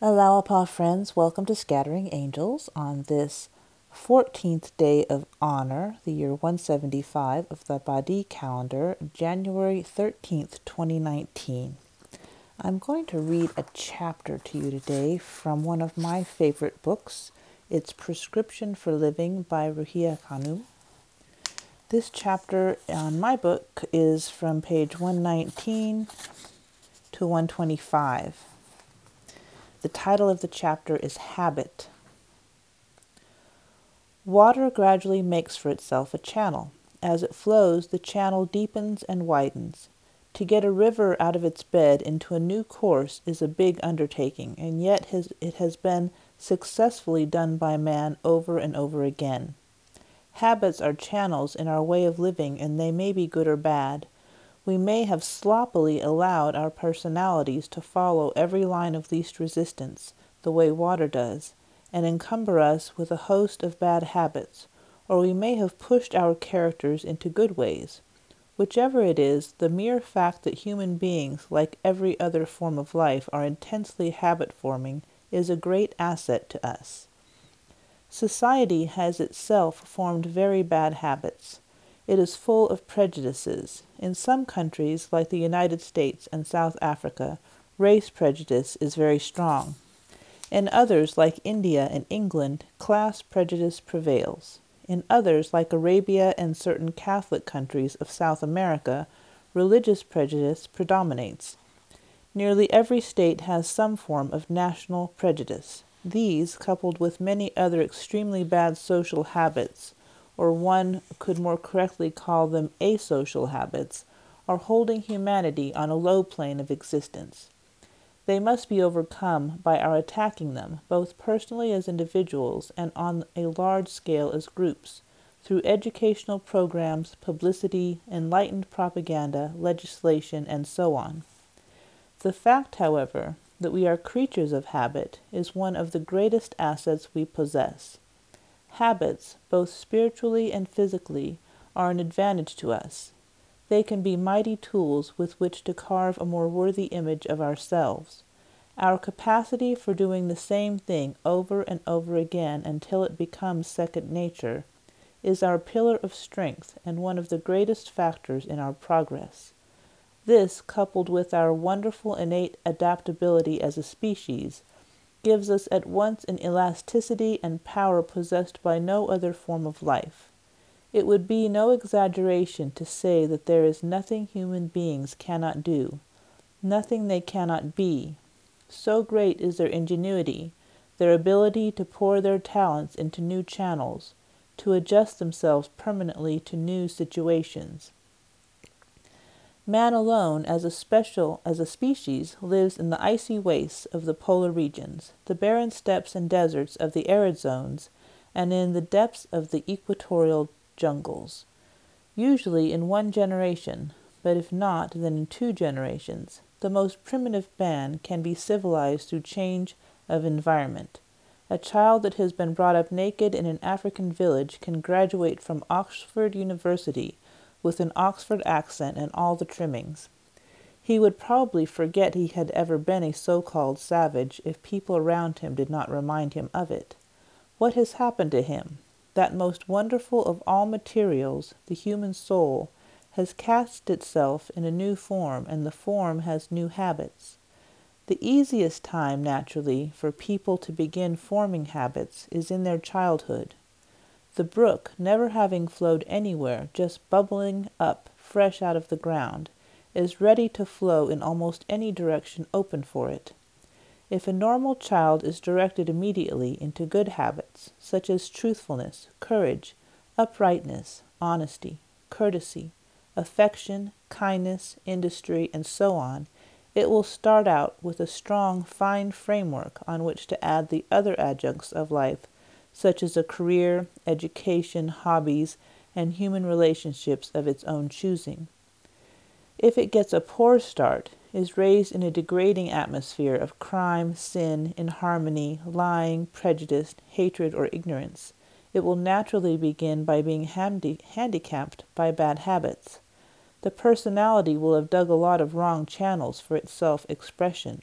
Allah'u'Abha friends, welcome to Scattering Angels on this 14th day of honor, the year 175 of the Badi calendar, January 13th, 2019. I'm going to read a chapter to you today from one of my favorite books. It's Prescription for Living by Ruhiyyih Khanum. This chapter on my book is from page 119 to 125. The title of the chapter is Habit. Water gradually makes for itself a channel. As it flows, the channel deepens and widens. To get a river out of its bed into a new course is a big undertaking, and yet has, it has been successfully done by man over and over again. Habits are channels in our way of living, and they may be good or bad. We may have sloppily allowed our personalities to follow every line of least resistance, the way water does, and encumber us with a host of bad habits, or we may have pushed our characters into good ways. Whichever it is, the mere fact that human beings, like every other form of life, are intensely habit forming is a great asset to us. Society has itself formed very bad habits. It is full of prejudices. In some countries, like the United States and South Africa, race prejudice is very strong. In others, like India and England, class prejudice prevails. In others, like Arabia and certain Catholic countries of South America, religious prejudice predominates. Nearly every state has some form of national prejudice. These, coupled with many other extremely bad social habits, or one could more correctly call them asocial habits, are holding humanity on a low plane of existence. They must be overcome by our attacking them, both personally as individuals and on a large scale as groups, through educational programs, publicity, enlightened propaganda, legislation, and so on. The fact, however, that we are creatures of habit is one of the greatest assets we possess. Habits, both spiritually and physically, are an advantage to us. They can be mighty tools with which to carve a more worthy image of ourselves. Our capacity for doing the same thing over and over again until it becomes second nature is our pillar of strength and one of the greatest factors in our progress. This, coupled with our wonderful innate adaptability as a species, gives us at once an elasticity and power possessed by no other form of life. It would be no exaggeration to say that there is nothing human beings cannot do, nothing they cannot be. So great is their ingenuity, their ability to pour their talents into new channels, to adjust themselves permanently to new situations. Man alone, as a special as a species, lives in the icy wastes of the polar regions, the barren steppes and deserts of the arid zones, and in the depths of the equatorial jungles. Usually in one generation, but if not, then in two generations, the most primitive man can be civilized through change of environment. A child that has been brought up naked in an African village can graduate from Oxford University with an Oxford accent and all the trimmings. He would probably forget he had ever been a so called savage if people around him did not remind him of it. What has happened to him? That most wonderful of all materials, the human soul, has cast itself in a new form, and the form has new habits. The easiest time, naturally, for people to begin forming habits is in their childhood. The brook, never having flowed anywhere, just bubbling up fresh out of the ground, is ready to flow in almost any direction open for it. If a normal child is directed immediately into good habits, such as truthfulness, courage, uprightness, honesty, courtesy, affection, kindness, industry, and so on, it will start out with a strong, fine framework on which to add the other adjuncts of life such as a career, education, hobbies, and human relationships of its own choosing. If it gets a poor start, is raised in a degrading atmosphere of crime, sin, inharmony, lying, prejudice, hatred, or ignorance, it will naturally begin by being handi- handicapped by bad habits. The personality will have dug a lot of wrong channels for its self expression.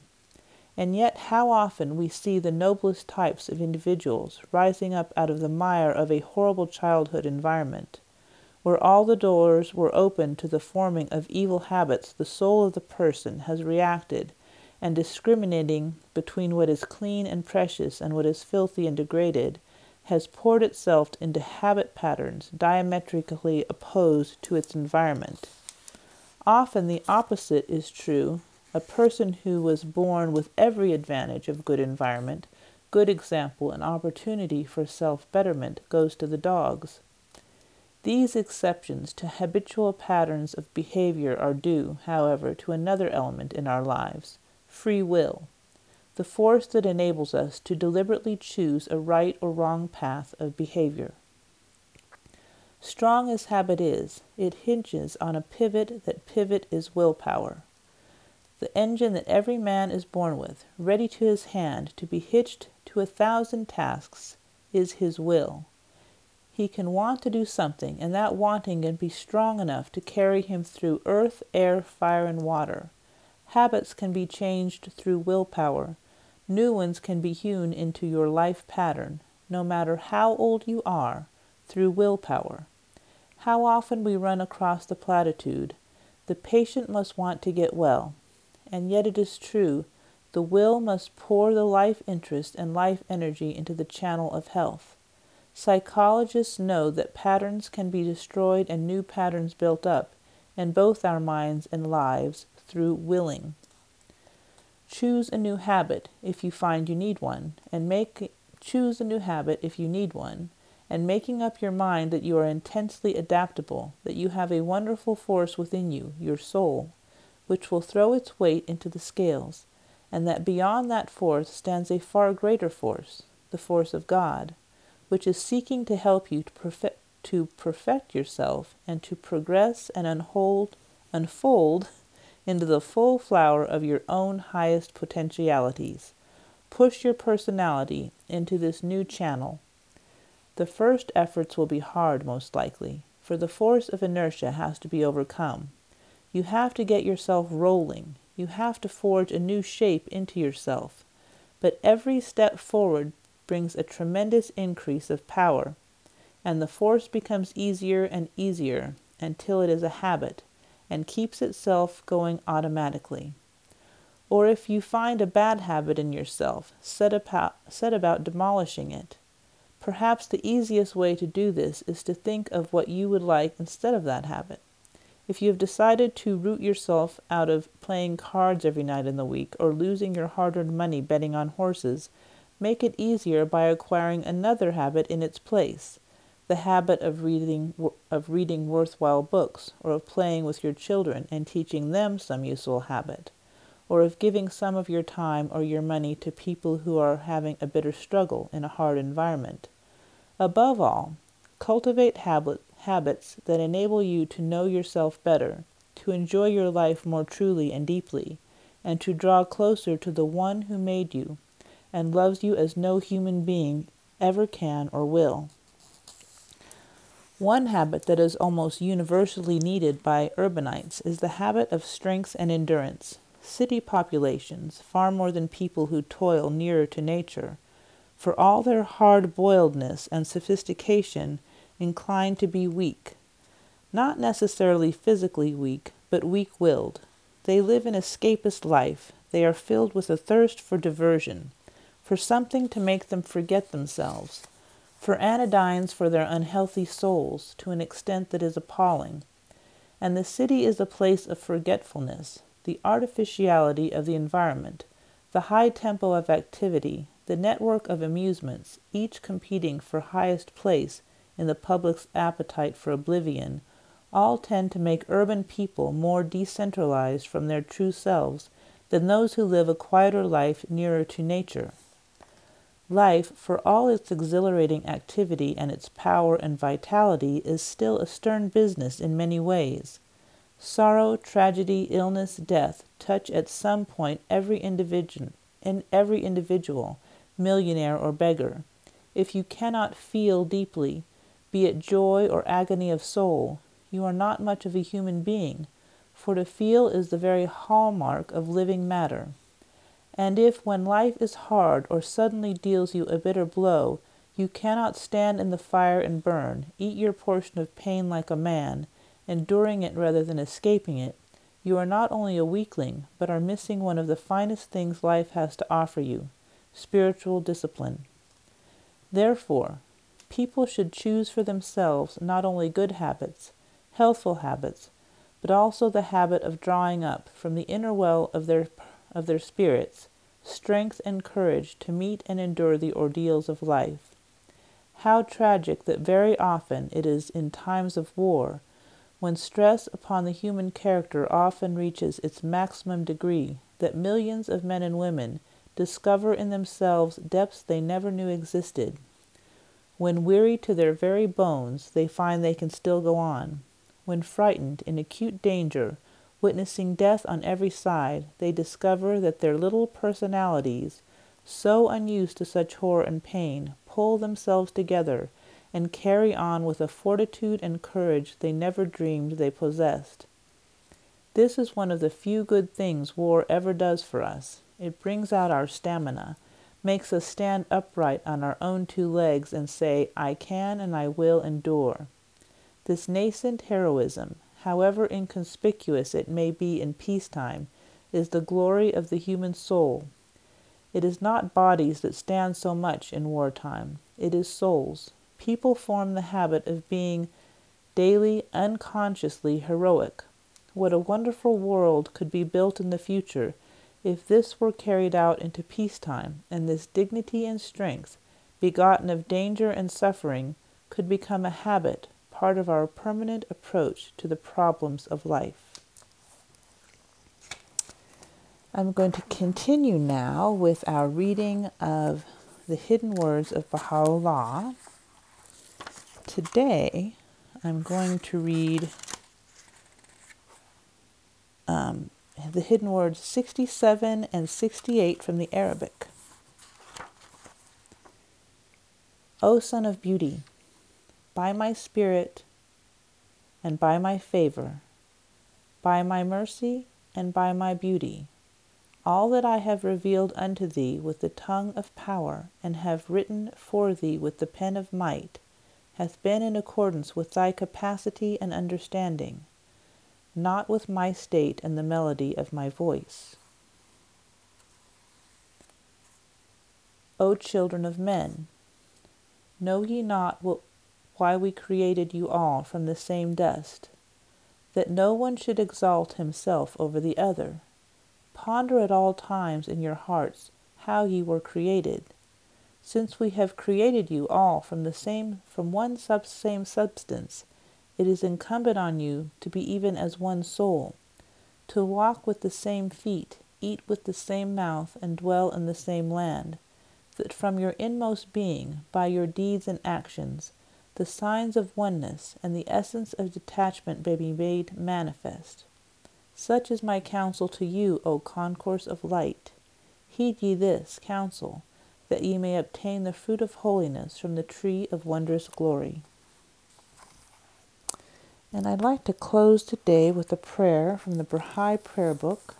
And yet, how often we see the noblest types of individuals rising up out of the mire of a horrible childhood environment, where all the doors were open to the forming of evil habits, the soul of the person has reacted, and discriminating between what is clean and precious and what is filthy and degraded, has poured itself into habit patterns diametrically opposed to its environment. Often the opposite is true a person who was born with every advantage of good environment, good example, and opportunity for self betterment goes to the dogs. These exceptions to habitual patterns of behavior are due, however, to another element in our lives free will, the force that enables us to deliberately choose a right or wrong path of behavior. Strong as habit is, it hinges on a pivot that pivot is willpower the engine that every man is born with, ready to his hand to be hitched to a thousand tasks, is his will. He can want to do something, and that wanting can be strong enough to carry him through earth, air, fire, and water. Habits can be changed through willpower. New ones can be hewn into your life pattern, no matter how old you are, through willpower. How often we run across the platitude, the patient must want to get well and yet it is true. The will must pour the life interest and life energy into the channel of health. Psychologists know that patterns can be destroyed and new patterns built up in both our minds and lives through willing. Choose a new habit if you find you need one, and make choose a new habit if you need one, and making up your mind that you are intensely adaptable, that you have a wonderful force within you, your soul, which will throw its weight into the scales, and that beyond that force stands a far greater force, the force of God, which is seeking to help you to perfect, to perfect yourself and to progress and unfold, unfold into the full flower of your own highest potentialities. Push your personality into this new channel. The first efforts will be hard, most likely, for the force of inertia has to be overcome. You have to get yourself rolling. You have to forge a new shape into yourself. But every step forward brings a tremendous increase of power, and the force becomes easier and easier until it is a habit and keeps itself going automatically. Or if you find a bad habit in yourself, set about, set about demolishing it. Perhaps the easiest way to do this is to think of what you would like instead of that habit. If you have decided to root yourself out of playing cards every night in the week or losing your hard earned money betting on horses, make it easier by acquiring another habit in its place the habit of reading, of reading worthwhile books, or of playing with your children and teaching them some useful habit, or of giving some of your time or your money to people who are having a bitter struggle in a hard environment. Above all, cultivate habit, habits that enable you to know yourself better, to enjoy your life more truly and deeply, and to draw closer to the one who made you and loves you as no human being ever can or will. One habit that is almost universally needed by urbanites is the habit of strength and endurance. City populations, far more than people who toil nearer to nature, for all their hard boiledness and sophistication, inclined to be weak. Not necessarily physically weak, but weak willed. They live an escapist life. They are filled with a thirst for diversion, for something to make them forget themselves, for anodynes for their unhealthy souls to an extent that is appalling. And the city is a place of forgetfulness, the artificiality of the environment, the high tempo of activity, the network of amusements, each competing for highest place in the public's appetite for oblivion, all tend to make urban people more decentralized from their true selves than those who live a quieter life nearer to nature. Life, for all its exhilarating activity and its power and vitality, is still a stern business in many ways. Sorrow, tragedy, illness, death touch at some point every individual, in every individual, millionaire or beggar. If you cannot feel deeply, be it joy or agony of soul, you are not much of a human being, for to feel is the very hallmark of living matter. And if, when life is hard or suddenly deals you a bitter blow, you cannot stand in the fire and burn, eat your portion of pain like a man, enduring it rather than escaping it, you are not only a weakling, but are missing one of the finest things life has to offer you spiritual discipline. Therefore, people should choose for themselves not only good habits, healthful habits, but also the habit of drawing up from the inner well of their, of their spirits strength and courage to meet and endure the ordeals of life. How tragic that very often it is in times of war, when stress upon the human character often reaches its maximum degree, that millions of men and women discover in themselves depths they never knew existed. When weary to their very bones, they find they can still go on. When frightened, in acute danger, witnessing death on every side, they discover that their little personalities, so unused to such horror and pain, pull themselves together and carry on with a fortitude and courage they never dreamed they possessed. This is one of the few good things war ever does for us. It brings out our stamina, makes us stand upright on our own two legs and say, I can and I will endure. This nascent heroism, however inconspicuous it may be in peacetime, is the glory of the human soul it is not bodies that stand so much in wartime, it is souls. People form the habit of being daily, unconsciously heroic. What a wonderful world could be built in the future if this were carried out into peacetime, and this dignity and strength, begotten of danger and suffering, could become a habit, part of our permanent approach to the problems of life. I'm going to continue now with our reading of the hidden words of Baha'u'llah. Today, I'm going to read um, the hidden words 67 and 68 from the Arabic. O Son of Beauty, by my Spirit and by my favor, by my mercy and by my beauty, all that I have revealed unto thee with the tongue of power, and have written for thee with the pen of might, hath been in accordance with thy capacity and understanding, not with my state and the melody of my voice. O children of men, know ye not what, why we created you all from the same dust, that no one should exalt himself over the other? Ponder at all times in your hearts how ye were created. Since we have created you all from the same from one sub- same substance, it is incumbent on you to be even as one soul, to walk with the same feet, eat with the same mouth, and dwell in the same land, that from your inmost being, by your deeds and actions, the signs of oneness and the essence of detachment may be made manifest. Such is my counsel to you, O concourse of light. Heed ye this counsel, that ye may obtain the fruit of holiness from the tree of wondrous glory. And I'd like to close today with a prayer from the Baha'i Prayer Book.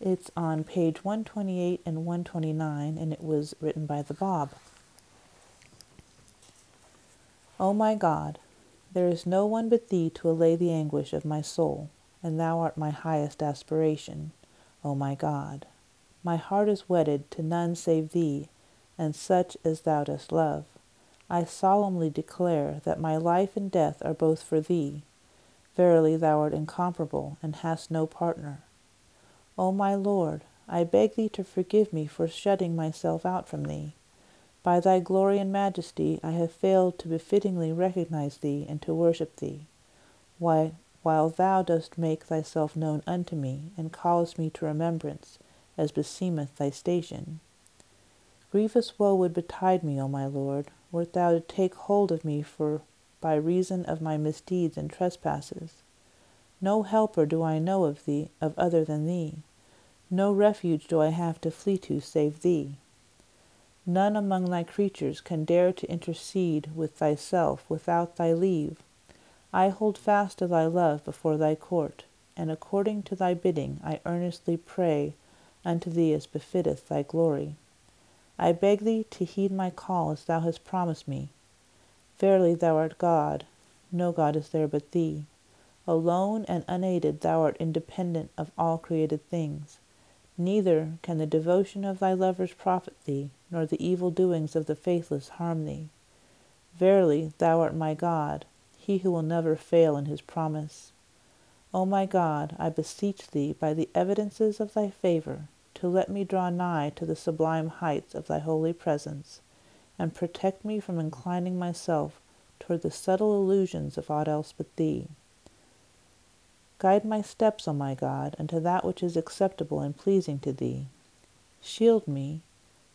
It's on page 128 and 129, and it was written by the Bab. O my God, there is no one but Thee to allay the anguish of my soul and thou art my highest aspiration, O my God. My heart is wedded to none save thee, and such as thou dost love. I solemnly declare that my life and death are both for thee. Verily thou art incomparable, and hast no partner. O my Lord, I beg thee to forgive me for shutting myself out from thee. By thy glory and majesty I have failed to befittingly recognize thee and to worship thee. Why, while thou dost make thyself known unto me, and callest me to remembrance, as beseemeth thy station. Grievous woe would betide me, O my Lord, wert thou to take hold of me for by reason of my misdeeds and trespasses. No helper do I know of thee of other than thee. No refuge do I have to flee to save thee. None among thy creatures can dare to intercede with thyself without thy leave I hold fast to thy love before thy court, and according to thy bidding I earnestly pray unto thee as befitteth thy glory. I beg thee to heed my call as thou hast promised me. Verily thou art God, no God is there but thee. Alone and unaided thou art independent of all created things. Neither can the devotion of thy lovers profit thee, nor the evil doings of the faithless harm thee. Verily thou art my God, he who will never fail in his promise. O my God, I beseech thee by the evidences of thy favor to let me draw nigh to the sublime heights of thy holy presence, and protect me from inclining myself toward the subtle illusions of aught else but thee. Guide my steps, O my God, unto that which is acceptable and pleasing to thee. Shield me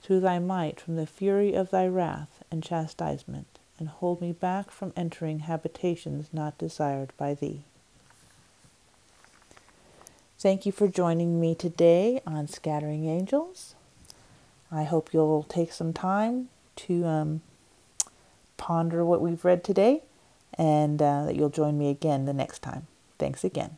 through thy might from the fury of thy wrath and chastisement, and hold me back from entering habitations not desired by thee. Thank you for joining me today on Scattering Angels. I hope you'll take some time to um, ponder what we've read today and uh, that you'll join me again the next time. Thanks again.